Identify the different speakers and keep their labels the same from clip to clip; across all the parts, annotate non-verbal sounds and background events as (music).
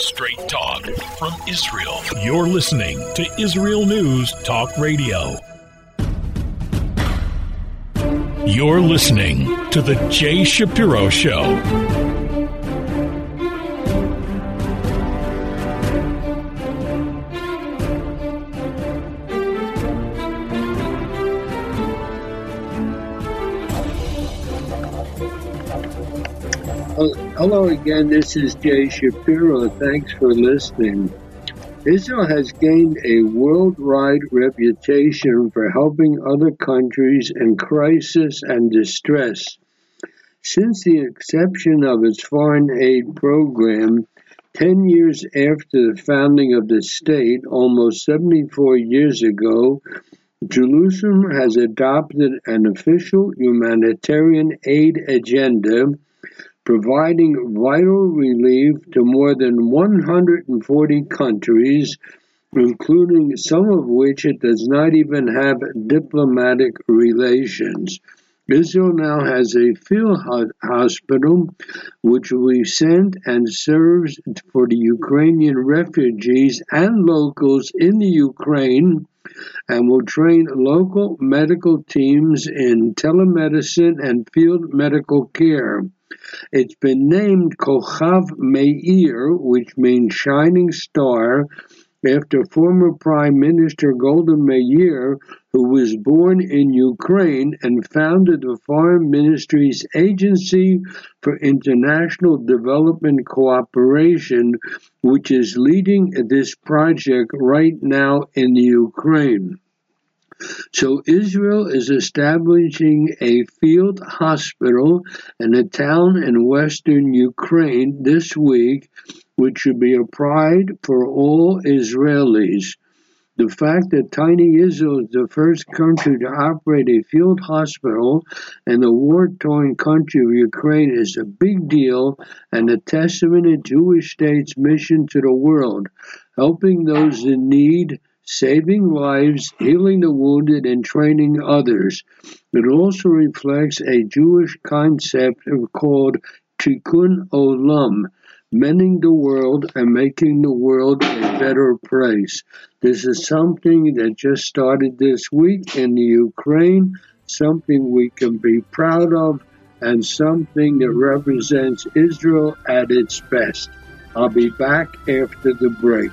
Speaker 1: Straight talk from Israel. You're listening to Israel News Talk Radio. You're listening to The Jay Shapiro Show.
Speaker 2: Hello again, this is Jay Shapiro. Thanks for listening. Israel has gained a worldwide reputation for helping other countries in crisis and distress. Since the inception of its foreign aid program, 10 years after the founding of the state, almost 74 years ago, Jerusalem has adopted an official humanitarian aid agenda providing vital relief to more than 140 countries, including some of which it does not even have diplomatic relations. Israel now has a field hospital which we sent and serves for the Ukrainian refugees and locals in the Ukraine and will train local medical teams in telemedicine and field medical care. It's been named Kochav Meir, which means shining star, after former Prime Minister Golda Meir, who was born in Ukraine and founded the Foreign Ministry's Agency for International Development Cooperation, which is leading this project right now in Ukraine. So Israel is establishing a field hospital in a town in western Ukraine this week, which should be a pride for all Israelis. The fact that tiny Israel is the first country to operate a field hospital in the war torn country of Ukraine is a big deal and a testament to Jewish state's mission to the world, helping those in need saving lives, healing the wounded, and training others. It also reflects a Jewish concept called tikkun olam, mending the world and making the world a better place. This is something that just started this week in the Ukraine, something we can be proud of, and something that represents Israel at its best. I'll be back after the break.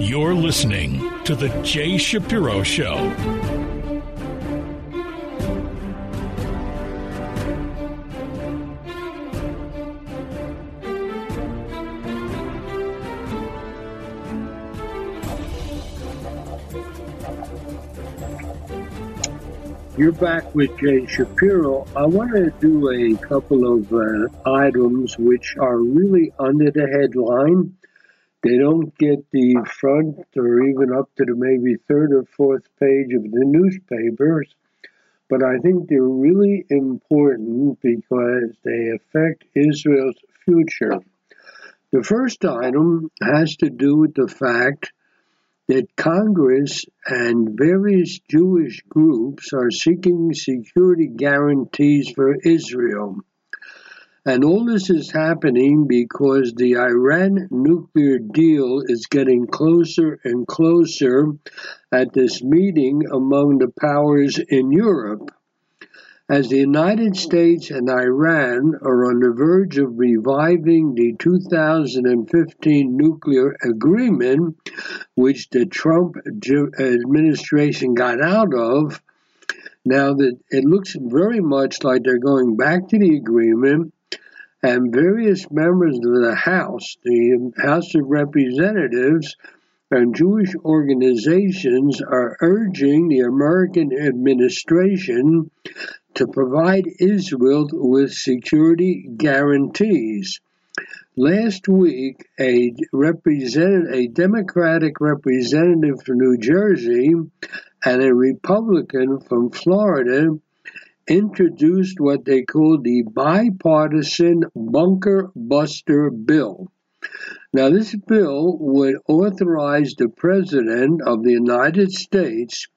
Speaker 1: You're listening to The Jay Shapiro Show.
Speaker 2: You're back with Jay Shapiro. I want to do a couple of uh, items which are really under the headline they don't get the front or even up to the maybe third or fourth page of the newspapers, but I think they're really important because they affect Israel's future. The first item has to do with the fact that Congress and various Jewish groups are seeking security guarantees for Israel. And all this is happening because the Iran nuclear deal is getting closer and closer at this meeting among the powers in Europe. As the United States and Iran are on the verge of reviving the 2015 nuclear agreement, which the Trump administration got out of, Now that it looks very much like they're going back to the agreement, and various members of the House, the House of Representatives, and Jewish organizations are urging the American administration to provide Israel with security guarantees. Last week, a represent a Democratic representative from New Jersey and a Republican from Florida introduced what they called the bipartisan bunker buster bill. Now, this bill would authorize the President of the United States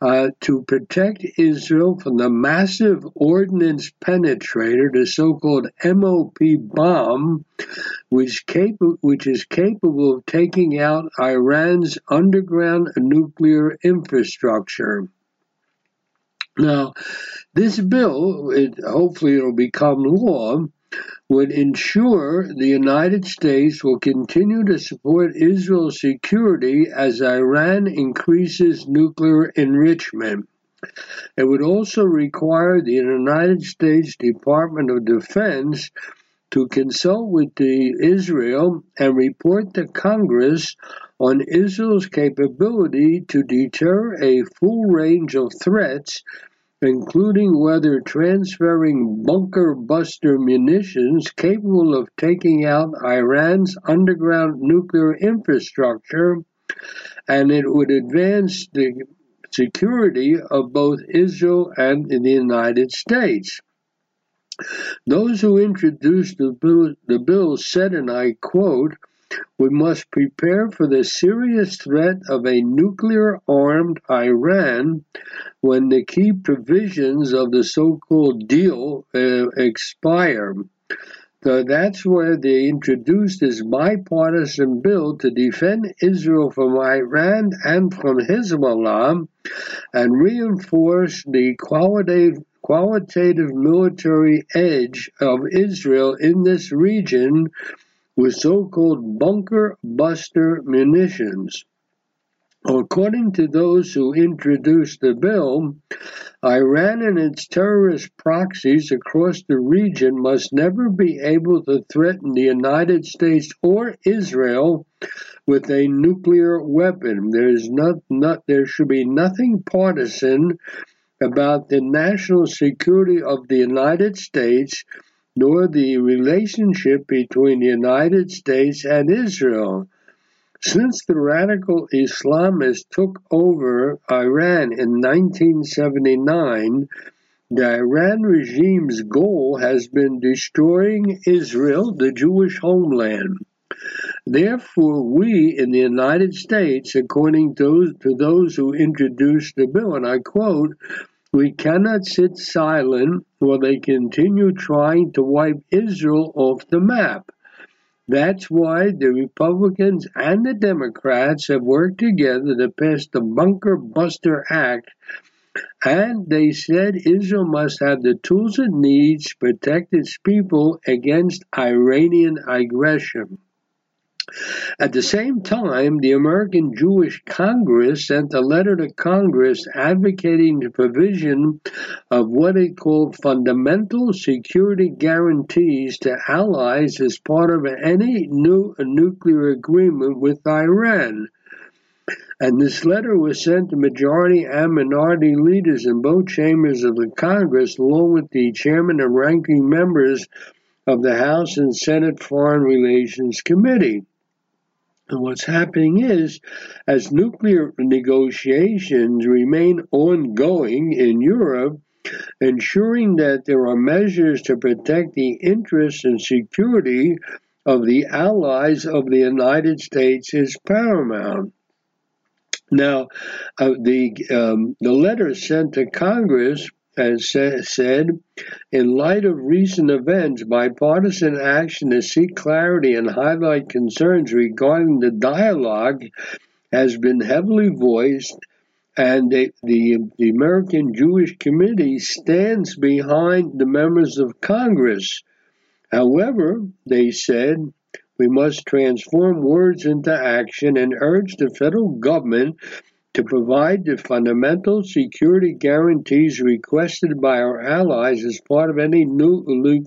Speaker 2: uh, to protect Israel from the massive ordnance penetrator, the so-called MOP bomb, which, cap- which is capable of taking out Iran's underground nuclear infrastructure. Now, this bill, it, hopefully it'll become law, would ensure the United States will continue to support Israel's security as Iran increases nuclear enrichment. It would also require the United States Department of Defense to consult with Israel and report to Congress on Israel's capability to deter a full range of threats including whether transferring bunker buster munitions capable of taking out Iran's underground nuclear infrastructure, and it would advance the security of both Israel and the United States. Those who introduced the bill, the bill said, and I quote, we must prepare for the serious threat of a nuclear armed Iran when the key provisions of the so called deal uh, expire. So that's where they introduced this bipartisan bill to defend Israel from Iran and from Hezbollah and reinforce the qualitative, qualitative military edge of Israel in this region with so-called bunker buster munitions. According to those who introduced the bill, Iran and its terrorist proxies across the region must never be able to threaten the United States or Israel with a nuclear weapon. There is not, not there should be nothing partisan about the national security of the United States nor the relationship between the United States and Israel. Since the radical Islamists took over Iran in 1979, the Iran regime's goal has been destroying Israel, the Jewish homeland. Therefore, we in the United States, according to, to those who introduced the bill, and I quote, we cannot sit silent while they continue trying to wipe Israel off the map. That's why the Republicans and the Democrats have worked together to pass the Bunker Buster Act, and they said Israel must have the tools it needs to protect its people against Iranian aggression. At the same time, the American Jewish Congress sent a letter to Congress advocating the provision of what it called fundamental security guarantees to allies as part of any new nuclear agreement with Iran. And this letter was sent to majority and minority leaders in both chambers of the Congress, along with the chairman and ranking members of the House and Senate Foreign Relations Committee. And what's happening is, as nuclear negotiations remain ongoing in Europe, ensuring that there are measures to protect the interests and security of the allies of the United States is paramount. Now, uh, the um, the letter sent to Congress has said, in light of recent events, bipartisan action to seek clarity and highlight concerns regarding the dialogue has been heavily voiced, and the, the, the American Jewish Committee stands behind the members of Congress. However, they said, we must transform words into action and urge the federal government to provide the fundamental security guarantees requested by our allies as part of any new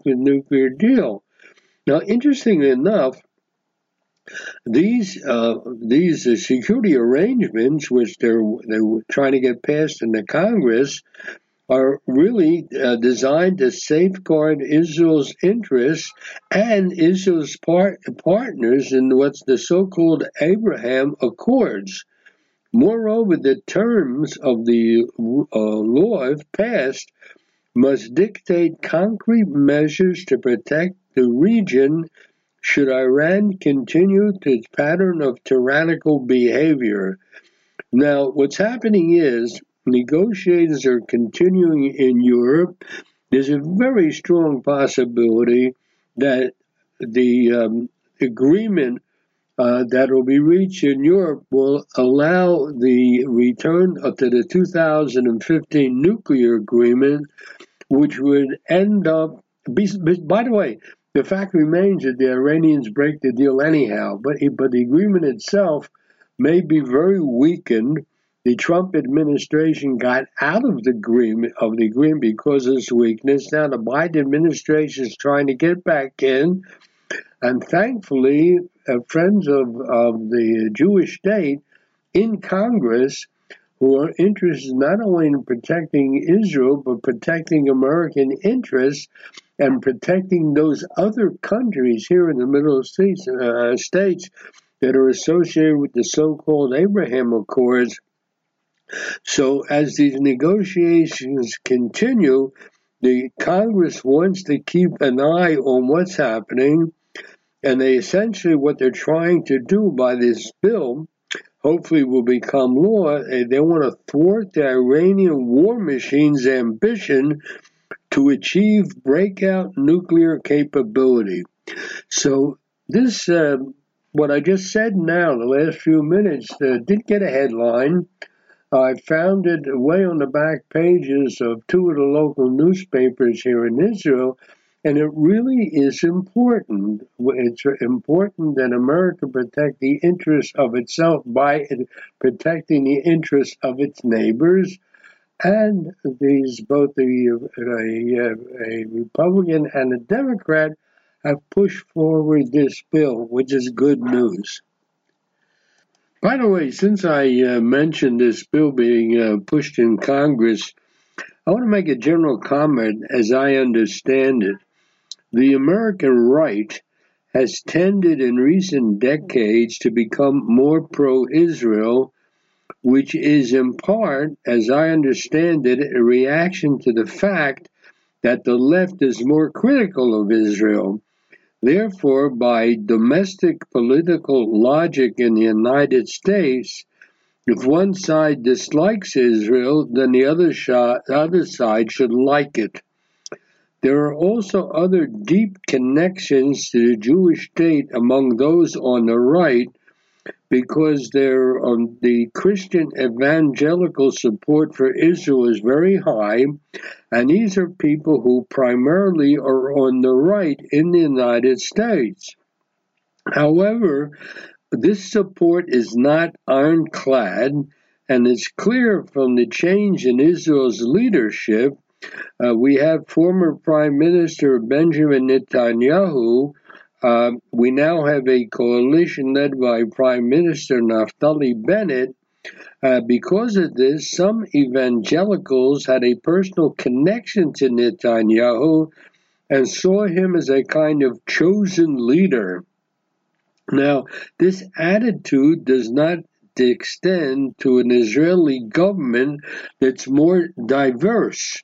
Speaker 2: nuclear deal. Now, interestingly enough, these uh, these uh, security arrangements, which they're they're trying to get passed in the Congress, are really uh, designed to safeguard Israel's interests and Israel's part, partners in what's the so-called Abraham Accords. Moreover, the terms of the uh, law, if passed, must dictate concrete measures to protect the region should Iran continue its pattern of tyrannical behavior. Now, what's happening is negotiations are continuing in Europe. There's a very strong possibility that the um, agreement uh, that will be reached in Europe will allow the return to the 2015 nuclear agreement, which would end up. By the way, the fact remains that the Iranians break the deal anyhow, but but the agreement itself may be very weakened. The Trump administration got out of the agreement of the agreement because of its weakness. Now the Biden administration is trying to get back in, and thankfully, uh, friends of, of the Jewish state in Congress who are interested not only in protecting Israel, but protecting American interests and protecting those other countries here in the Middle States, uh, states that are associated with the so called Abraham Accords. So, as these negotiations continue, the Congress wants to keep an eye on what's happening and they essentially, what they're trying to do by this bill, hopefully will become law, eh, they want to thwart the Iranian war machine's ambition to achieve breakout nuclear capability. So, this, uh, what I just said now, the last few minutes, uh, did get a headline. I found it way on the back pages of two of the local newspapers here in Israel and it really is important. It's important that America protect the interests of itself by protecting the interests of its neighbors. And these, both the, a, a Republican and a Democrat, have pushed forward this bill, which is good news. By the way, since I uh, mentioned this bill being uh, pushed in Congress, I want to make a general comment as I understand it. The American right has tended in recent decades to become more pro Israel, which is in part, as I understand it, a reaction to the fact that the left is more critical of Israel. Therefore, by domestic political logic in the United States, if one side dislikes Israel, then the other, other side should like it. There are also other deep connections to the Jewish state among those on the right because um, the Christian evangelical support for Israel is very high, and these are people who primarily are on the right in the United States. However, this support is not ironclad, and it's clear from the change in Israel's leadership uh, we have former Prime Minister Benjamin Netanyahu. Uh, we now have a coalition led by Prime Minister Naftali Bennett. Uh, because of this, some evangelicals had a personal connection to Netanyahu and saw him as a kind of chosen leader. Now, this attitude does not extend to an Israeli government that's more diverse.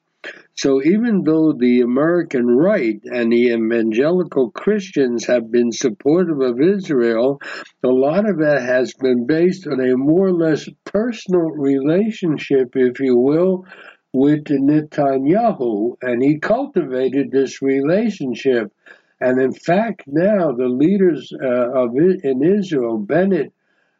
Speaker 2: So even though the American right and the evangelical Christians have been supportive of Israel, a lot of that has been based on a more or less personal relationship, if you will, with Netanyahu, and he cultivated this relationship. And in fact, now the leaders uh, of in Israel, Bennett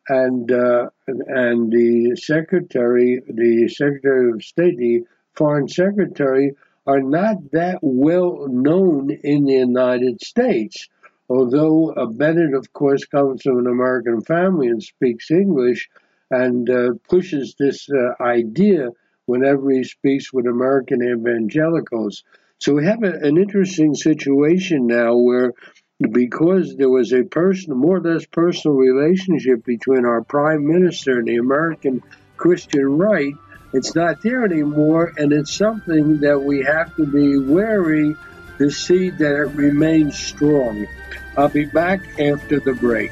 Speaker 2: and uh, and the secretary, the secretary of state, the foreign secretary are not that well known in the United States. Although uh, Bennett, of course, comes from an American family and speaks English, and uh, pushes this uh, idea whenever he speaks with American evangelicals. So we have a, an interesting situation now where because there was a personal, more or less personal relationship between our prime minister and the American Christian right, it's not there anymore, and it's something that we have to be wary to see that it remains strong. I'll be back after the break.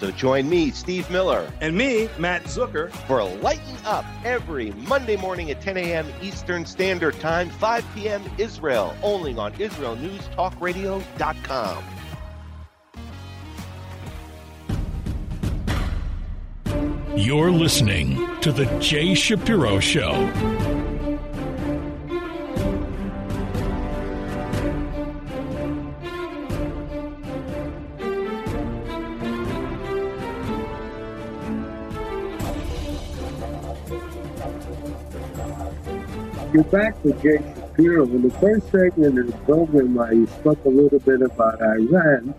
Speaker 3: So join me, Steve Miller,
Speaker 4: and me, Matt Zucker,
Speaker 3: for Lighten Up every Monday morning at 10 a.m. Eastern Standard Time, 5 p.m. Israel, only on IsraelNewsTalkRadio.com.
Speaker 1: You're listening to The Jay Shapiro Show.
Speaker 2: You're back with Jay Shapiro. In the first segment of the program, I spoke a little bit about Iran,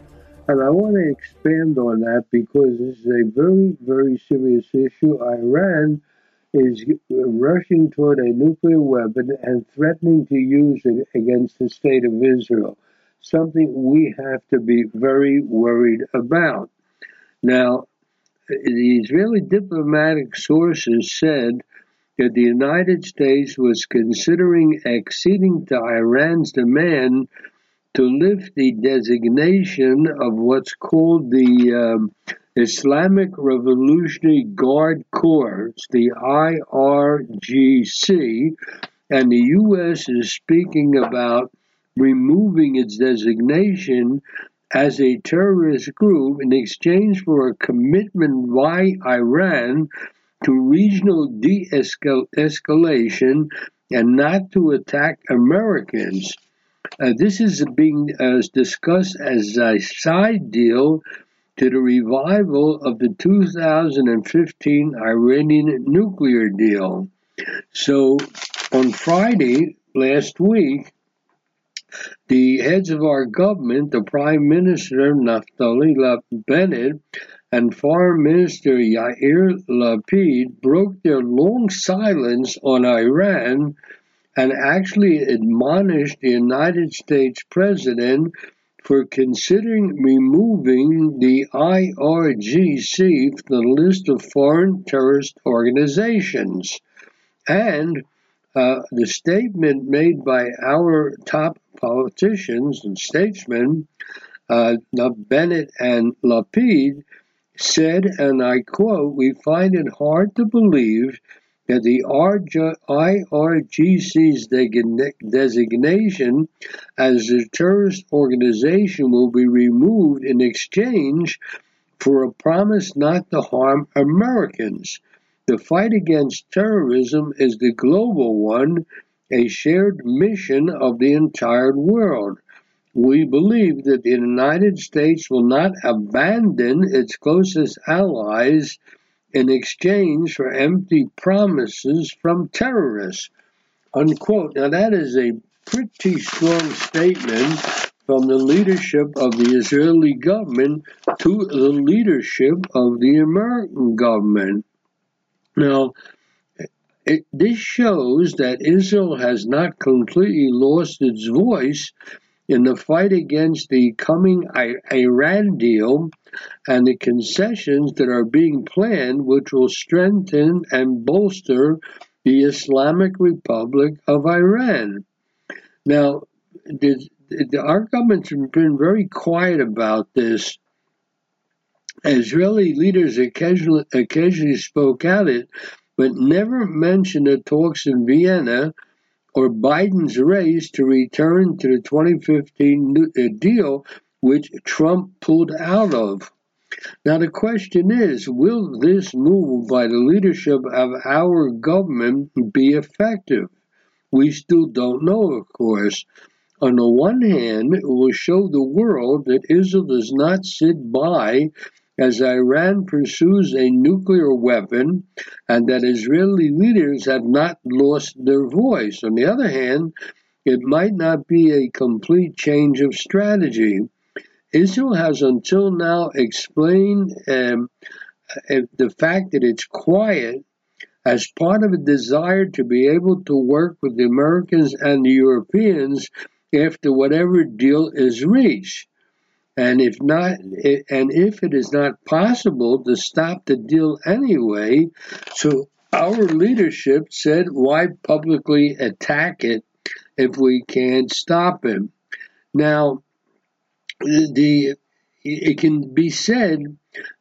Speaker 2: and I want to expand on that because this is a very, very serious issue. Iran is rushing toward a nuclear weapon and threatening to use it against the state of Israel, something we have to be very worried about. Now, the Israeli diplomatic sources said that the United States was considering acceding to Iran's demand to lift the designation of what's called the um, Islamic Revolutionary Guard Corps, the IRGC, and the U.S. is speaking about removing its designation as a terrorist group in exchange for a commitment by Iran to regional de escalation and not to attack Americans. Uh, this is being uh, discussed as a side deal to the revival of the 2015 Iranian nuclear deal. So on Friday last week, the heads of our government, the Prime Minister Naftali Bennett and Foreign Minister Yair Lapid broke their long silence on Iran and actually admonished the United States President for considering removing the IRGC from the list of foreign terrorist organizations. And uh, the statement made by our top politicians and statesmen, uh, Bennett and Lapid, said, and I quote, We find it hard to believe that the IRGC's designation as a terrorist organization will be removed in exchange for a promise not to harm Americans. The fight against terrorism is the global one, a shared mission of the entire world we believe that the United States will not abandon its closest allies in exchange for empty promises from terrorists. Unquote. Now, that is a pretty strong statement from the leadership of the Israeli government to the leadership of the American government. Now, it, this shows that Israel has not completely lost its voice in the fight against the coming Iran deal and the concessions that are being planned, which will strengthen and bolster the Islamic Republic of Iran. Now, the, our government's been very quiet about this. Israeli leaders occasionally, occasionally spoke out it, but never mentioned the talks in Vienna or Biden's race to return to the 2015 uh, deal, which Trump pulled out of. Now, the question is will this move by the leadership of our government be effective? We still don't know, of course. On the one hand, it will show the world that Israel does not sit by as Iran pursues a nuclear weapon and that Israeli leaders have not lost their voice. On the other hand, it might not be a complete change of strategy. Israel has until now explained um, the fact that it's quiet as part of a desire to be able to work with the Americans and the Europeans after whatever deal is reached. And if not, and if it is not possible to stop the deal anyway, so our leadership said, why publicly attack it if we can't stop him? Now, the it can be said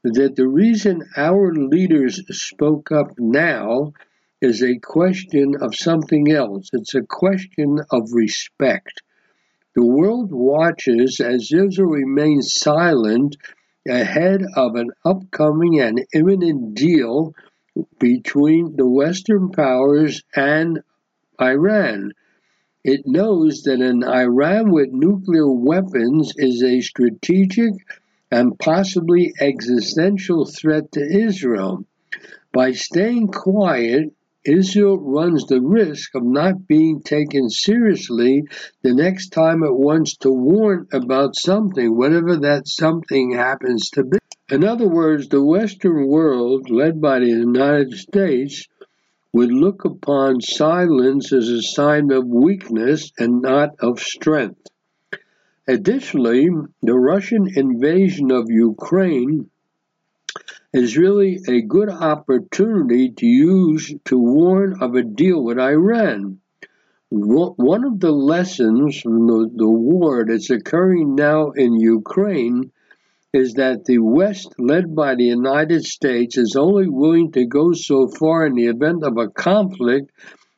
Speaker 2: that the reason our leaders spoke up now is a question of something else. It's a question of respect. The world watches as Israel remains silent ahead of an upcoming and imminent deal between the Western powers and Iran. It knows that an Iran with nuclear weapons is a strategic and possibly existential threat to Israel. By staying quiet, Israel runs the risk of not being taken seriously the next time it wants to warn about something, whatever that something happens to be. In other words, the Western world, led by the United States, would look upon silence as a sign of weakness and not of strength. Additionally, the Russian invasion of Ukraine is really a good opportunity to use to warn of a deal with Iran. One of the lessons from the, the war that's occurring now in Ukraine is that the West, led by the United States, is only willing to go so far in the event of a conflict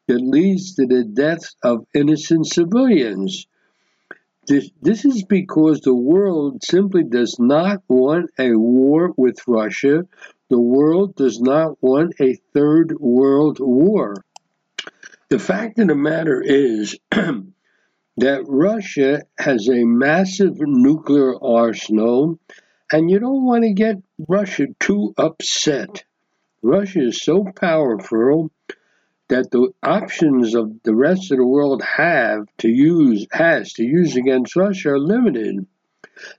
Speaker 2: that leads to the death of innocent civilians. This, this is because the world simply does not want a war with Russia. The world does not want a third world war. The fact of the matter is (clears throat) that Russia has a massive nuclear arsenal, and you don't want to get Russia too upset. Russia is so powerful that the options of the rest of the world have to use has to use against Russia are limited.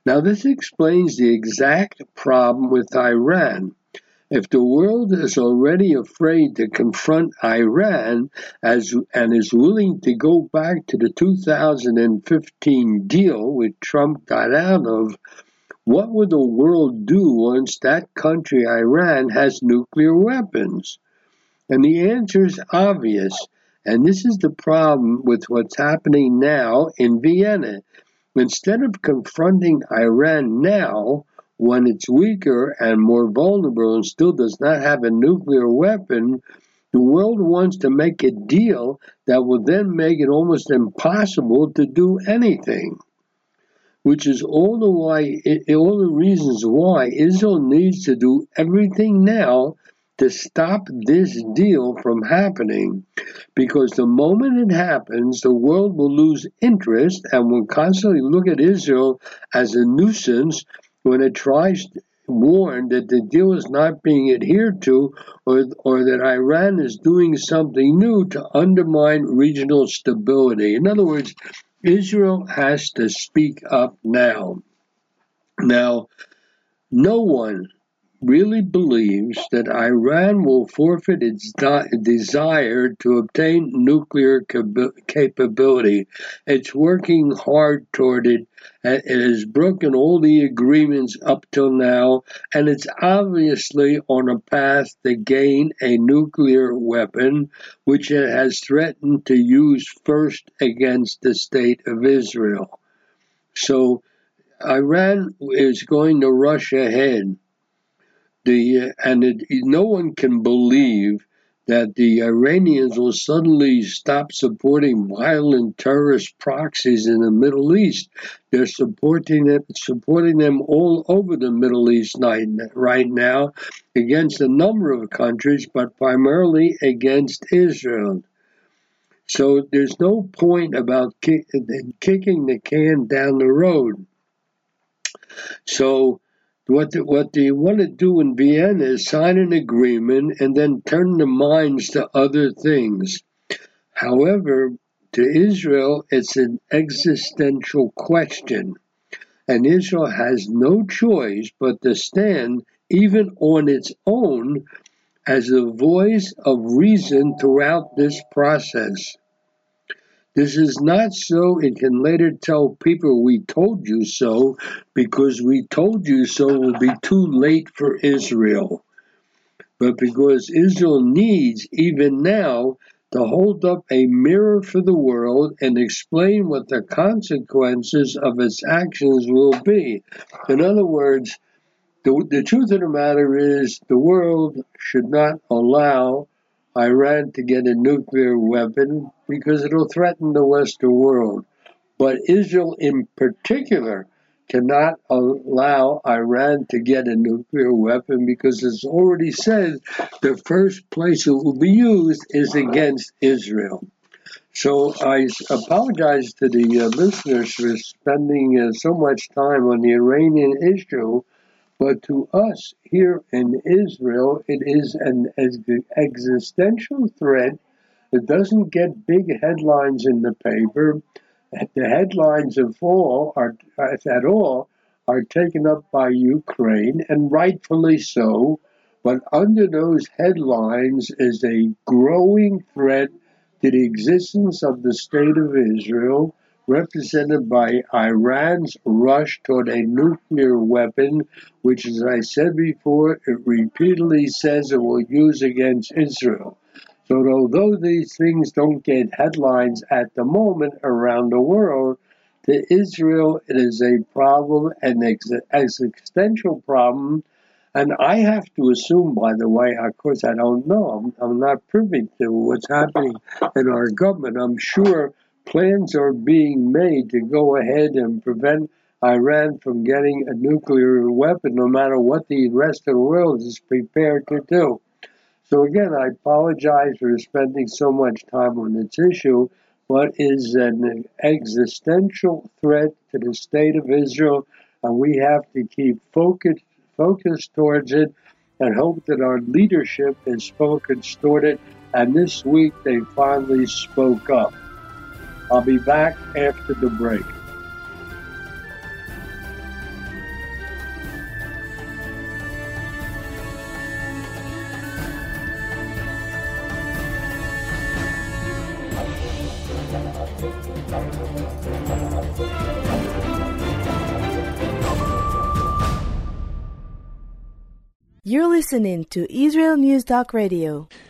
Speaker 2: Now this explains the exact problem with Iran. If the world is already afraid to confront Iran as and is willing to go back to the 2015 deal which Trump got out of, what would the world do once that country, Iran, has nuclear weapons? And the answer is obvious. And this is the problem with what's happening now in Vienna. Instead of confronting Iran now, when it's weaker and more vulnerable and still does not have a nuclear weapon, the world wants to make a deal that will then make it almost impossible to do anything. Which is all the why, all the reasons why Israel needs to do everything now to stop this deal from happening because the moment it happens, the world will lose interest and will constantly look at Israel as a nuisance when it tries to warn that the deal is not being adhered to or, or that Iran is doing something new to undermine regional stability. In other words, Israel has to speak up now. Now, no one really believes that Iran will forfeit its desire to obtain nuclear capability. It's working hard toward it. It has broken all the agreements up till now, and it's obviously on a path to gain a nuclear weapon, which it has threatened to use first against the state of Israel. So Iran is going to rush ahead the uh, and it, no one can believe that the Iranians will suddenly stop supporting violent terrorist proxies in the Middle East. They're supporting them, supporting them all over the Middle East right now against a number of countries, but primarily against Israel. So there's no point about kick, kicking the can down the road. So what the, what they want to do in Vienna is sign an agreement and then turn the minds to other things. However, to Israel, it's an existential question. And Israel has no choice but to stand, even on its own, as the voice of reason throughout this process. This is not so it can later tell people we told you so, because we told you so will be too late for Israel. But because Israel needs, even now, to hold up a mirror for the world and explain what the consequences of its actions will be. In other words, the, the truth of the matter is the world should not allow Iran to get a nuclear weapon because it'll threaten the Western world. But Israel, in particular, cannot allow Iran to get a nuclear weapon because it's already said the first place it will be used is against Israel. So I apologize to the uh, listeners for spending uh, so much time on the Iranian issue but to us here in Israel, it is an existential threat that doesn't get big headlines in the paper. The headlines of all are, if at all, are taken up by Ukraine, and rightfully so. But under those headlines is a growing threat to the existence of the state of Israel represented by Iran's rush toward a nuclear weapon, which, as I said before, it repeatedly says it will use against Israel. So, although these things don't get headlines at the moment around the world, to Israel it is a problem, an existential problem. And I have to assume, by the way, of course, I don't know, I'm, I'm not privy to what's happening in our government. I'm sure plans are being made to go ahead and prevent Iran from getting a nuclear weapon, no matter what the rest of the world is prepared to do. So, again, I apologize for spending so much time on this issue, but is an existential threat to the state of Israel, and we have to keep focused, focused towards it and hope that our leadership is focused toward it. And this week they finally spoke up. I'll be back after the break.
Speaker 5: You're listening to Israel News Talk Radio.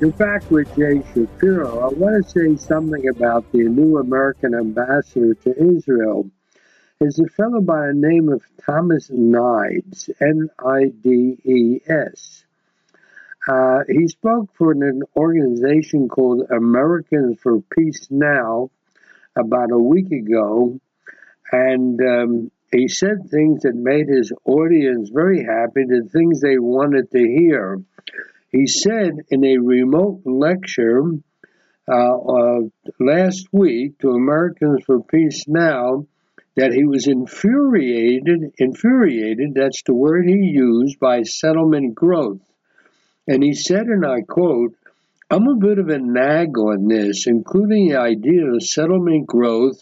Speaker 2: You're back with Jay Shapiro. I want to say something about the new American ambassador to Israel. Is a fellow by the name of Thomas Nides, N I D E S. Uh, he spoke for an organization called Americans for Peace Now about a week ago, and um, he said things that made his audience very happy, the things they wanted to hear. He said in a remote lecture uh, uh, last week to Americans for Peace Now that he was infuriated, infuriated, that's the word he used, by settlement growth. And he said, and I quote, I'm a bit of a nag on this, including the idea of settlement growth,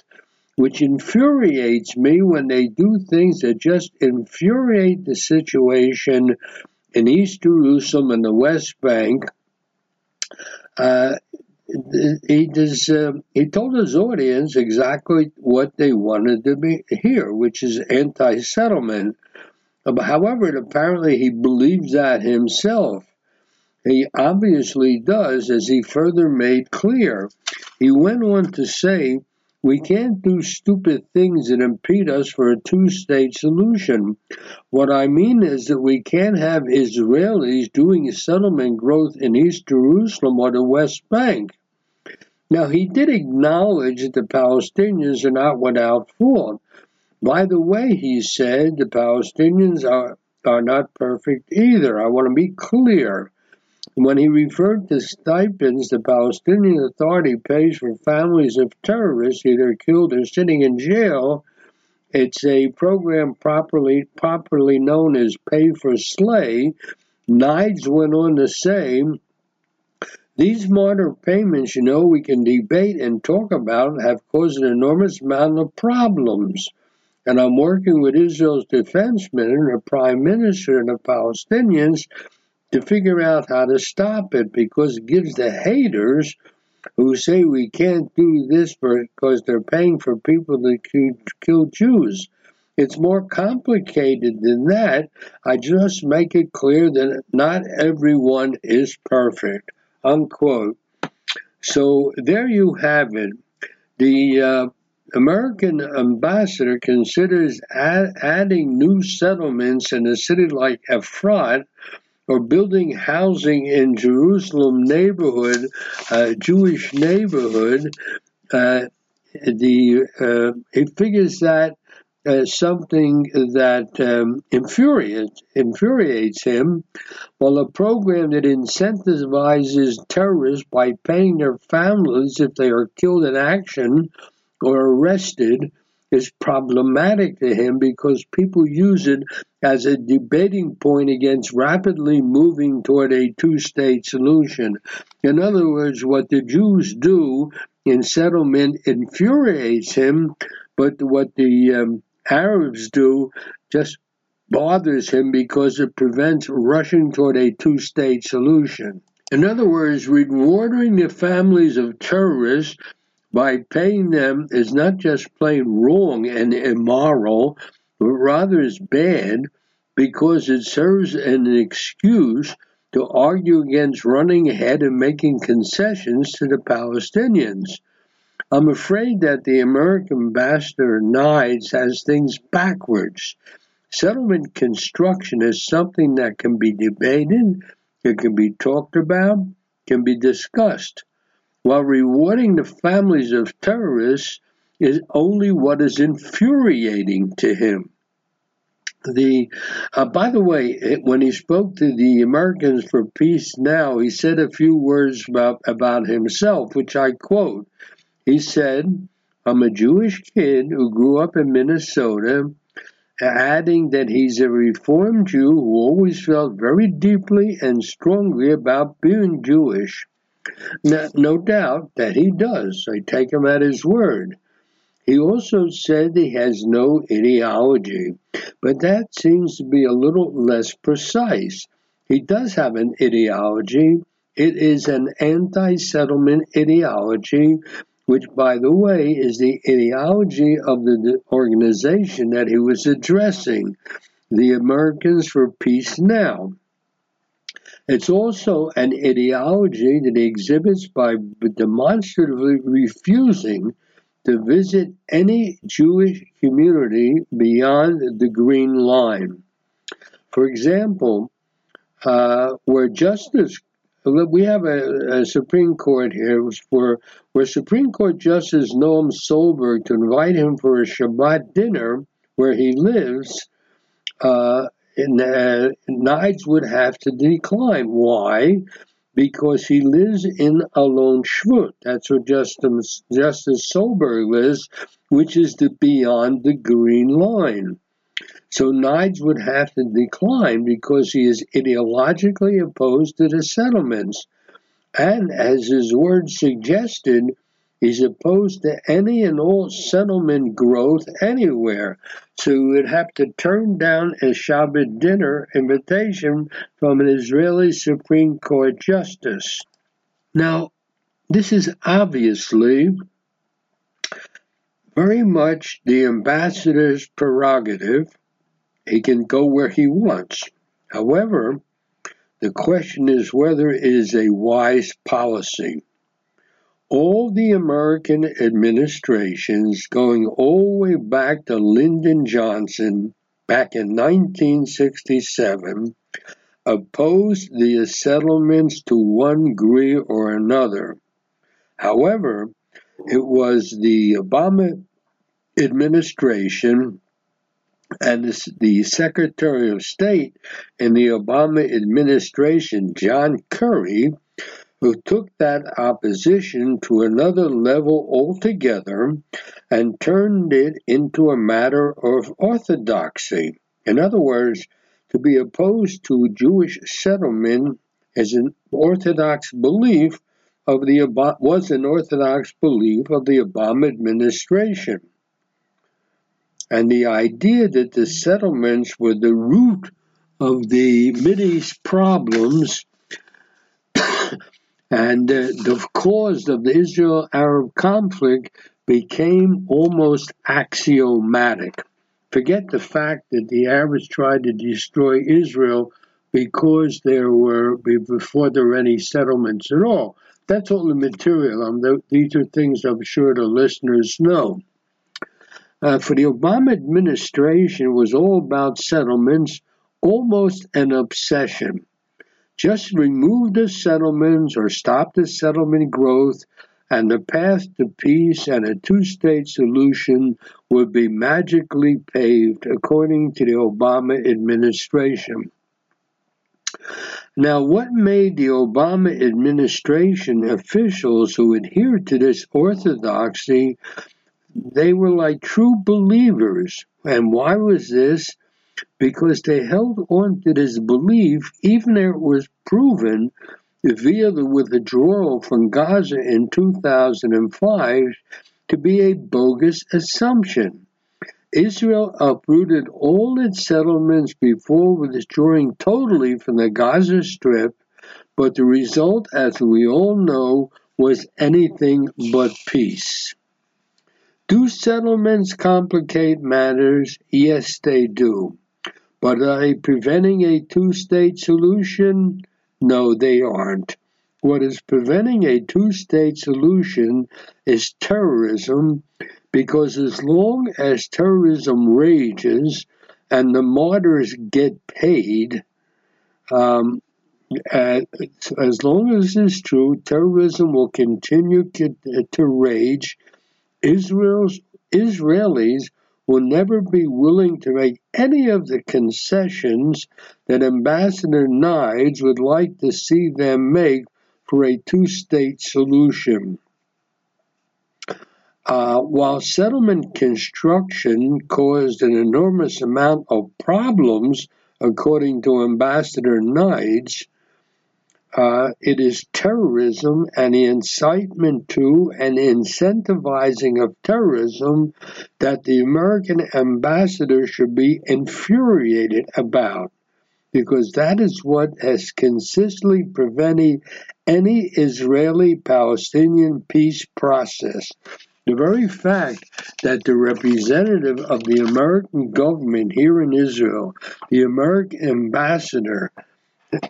Speaker 2: which infuriates me when they do things that just infuriate the situation in East Jerusalem and the West Bank. Uh, he does, uh, he told his audience exactly what they wanted to be, hear, which is anti-settlement. However, apparently he believes that himself. He obviously does, as he further made clear. He went on to say, We can't do stupid things that impede us for a two state solution. What I mean is that we can't have Israelis doing settlement growth in East Jerusalem or the West Bank. Now, he did acknowledge that the Palestinians are not without fault. By the way, he said the Palestinians are, are not perfect either. I want to be clear. When he referred to stipends the Palestinian Authority pays for families of terrorists either killed or sitting in jail, it's a program properly properly known as pay for slay. Nides went on to say, these martyr payments, you know, we can debate and talk about, have caused an enormous amount of problems. And I'm working with Israel's defense minister, the prime minister, and the Palestinians to figure out how to stop it because it gives the haters who say we can't do this because they're paying for people to kill Jews. It's more complicated than that. I just make it clear that not everyone is perfect. Unquote. So there you have it. The uh, American ambassador considers add, adding new settlements in a city like Efrat or building housing in Jerusalem neighborhood, uh, Jewish neighborhood, uh, the uh, it figures that uh, something that um, infuriates infuriates him, while a program that incentivizes terrorists by paying their families if they are killed in action or arrested is problematic to him because people use it as a debating point against rapidly moving toward a two state solution. In other words, what the Jews do in settlement infuriates him, but what the um, Arabs do just bothers him because it prevents rushing toward a two state solution. In other words, rewarding the families of terrorists by paying them is not just plain wrong and immoral, but rather is bad because it serves an excuse to argue against running ahead and making concessions to the Palestinians. I'm afraid that the American ambassador Nides has things backwards. Settlement construction is something that can be debated, it can be talked about, can be discussed while rewarding the families of terrorists is only what is infuriating to him. The, uh, by the way, when he spoke to the Americans for Peace Now, he said a few words about, about himself, which I quote. He said, I'm a Jewish kid who grew up in Minnesota, adding that he's a Reformed Jew who always felt very deeply and strongly about being Jewish. No, no doubt that he does. I take him at his word. He also said he has no ideology, but that seems to be a little less precise. He does have an ideology. It is an anti settlement ideology, which, by the way, is the ideology of the organization that he was addressing, the Americans for Peace Now. It's also an ideology that he exhibits by demonstratively refusing to visit any Jewish community beyond the Green Line. For example, uh, where Justice we have a, a, Supreme Court here where, where Supreme Court Justice Noam Sohlberg to invite him for a Shabbat dinner where he lives, uh, and uh, Nides would have to decline. Why? Because he lives in Alon Shvut. That's Justice, Justice Sohlberg lives, which is the beyond the green line. So Nides would have to decline because he is ideologically opposed to the settlements. And as his words suggested, he's opposed to any and all settlement growth anywhere. So he would have to turn down a Shabbat dinner invitation from an Israeli Supreme Court justice. Now, this is obviously very much the ambassador's prerogative. He can go where he wants. However, the question is whether it is a wise policy. All the American administrations, going all the way back to Lyndon Johnson back in 1967, opposed the settlements to one degree or another. However, it was the Obama administration and the Secretary of State in the Obama administration, John Kerry, who took that opposition to another level altogether and turned it into a matter of orthodoxy. In other words, to be opposed to Jewish settlement is an orthodox belief of the was an orthodox belief of the Obama administration. And the idea that the settlements were the root of the Mideast problems and uh, the cause of the Israel Arab conflict became almost axiomatic. Forget the fact that the Arabs tried to destroy Israel because there were, before there were any settlements at all. That's all immaterial. Um, these are things I'm sure the listeners know uh, for the Obama administration was all about settlements, almost an obsession. Just remove the settlements or stop the settlement growth, and the path to peace and a two state solution would be magically paved, according to the Obama administration. Now, what made the Obama administration officials who adhered to this orthodoxy they were like true believers. And why was this? Because they held on to this belief, even though it was proven via the withdrawal from Gaza in 2005 to be a bogus assumption. Israel uprooted all its settlements before withdrawing totally from the Gaza Strip, but the result, as we all know, was anything but peace. Do settlements complicate matters? Yes, they do. But are they preventing a two state solution? No, they aren't. What is preventing a two state solution is terrorism, because as long as terrorism rages and the martyrs get paid, um, as long as this is true, terrorism will continue to rage Israel's Israelis will never be willing to make any of the concessions that Ambassador Nides would like to see them make for a two state solution. Uh, while settlement construction caused an enormous amount of problems, according to Ambassador Nides, uh, it is terrorism and the incitement to and incentivizing of terrorism that the American ambassador should be infuriated about, because that is what has consistently prevented any Israeli Palestinian peace process. The very fact that the representative of the American government here in Israel, the American ambassador,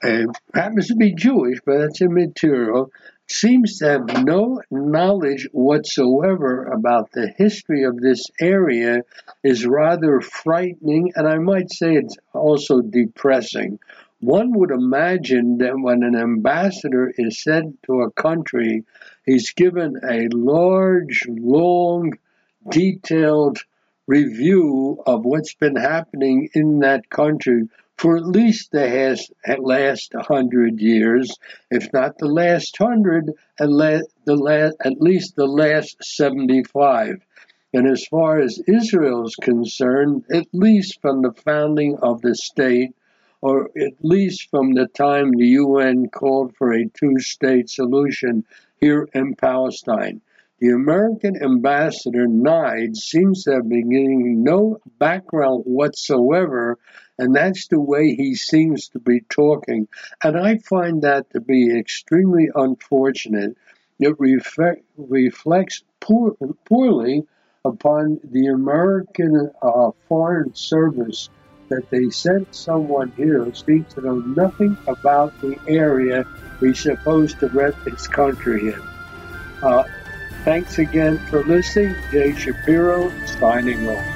Speaker 2: and happens to be Jewish, but that's immaterial, seems to have no knowledge whatsoever about the history of this area is rather frightening, and I might say it's also depressing. One would imagine that when an ambassador is sent to a country, he's given a large, long, detailed review of what's been happening in that country for at least the last hundred years, if not the last hundred, at, at least the last 75. And as far as Israel is concerned, at least from the founding of the state, or at least from the time the UN called for a two state solution here in Palestine. The American ambassador Nides seems to have been getting no background whatsoever, and that's the way he seems to be talking. And I find that to be extremely unfortunate. It reflect, reflects poor, poorly upon the American uh, Foreign Service that they sent someone here who speaks to know nothing about the area he's supposed to rep his country in. Uh, thanks again for listening. Jay Shapiro signing off.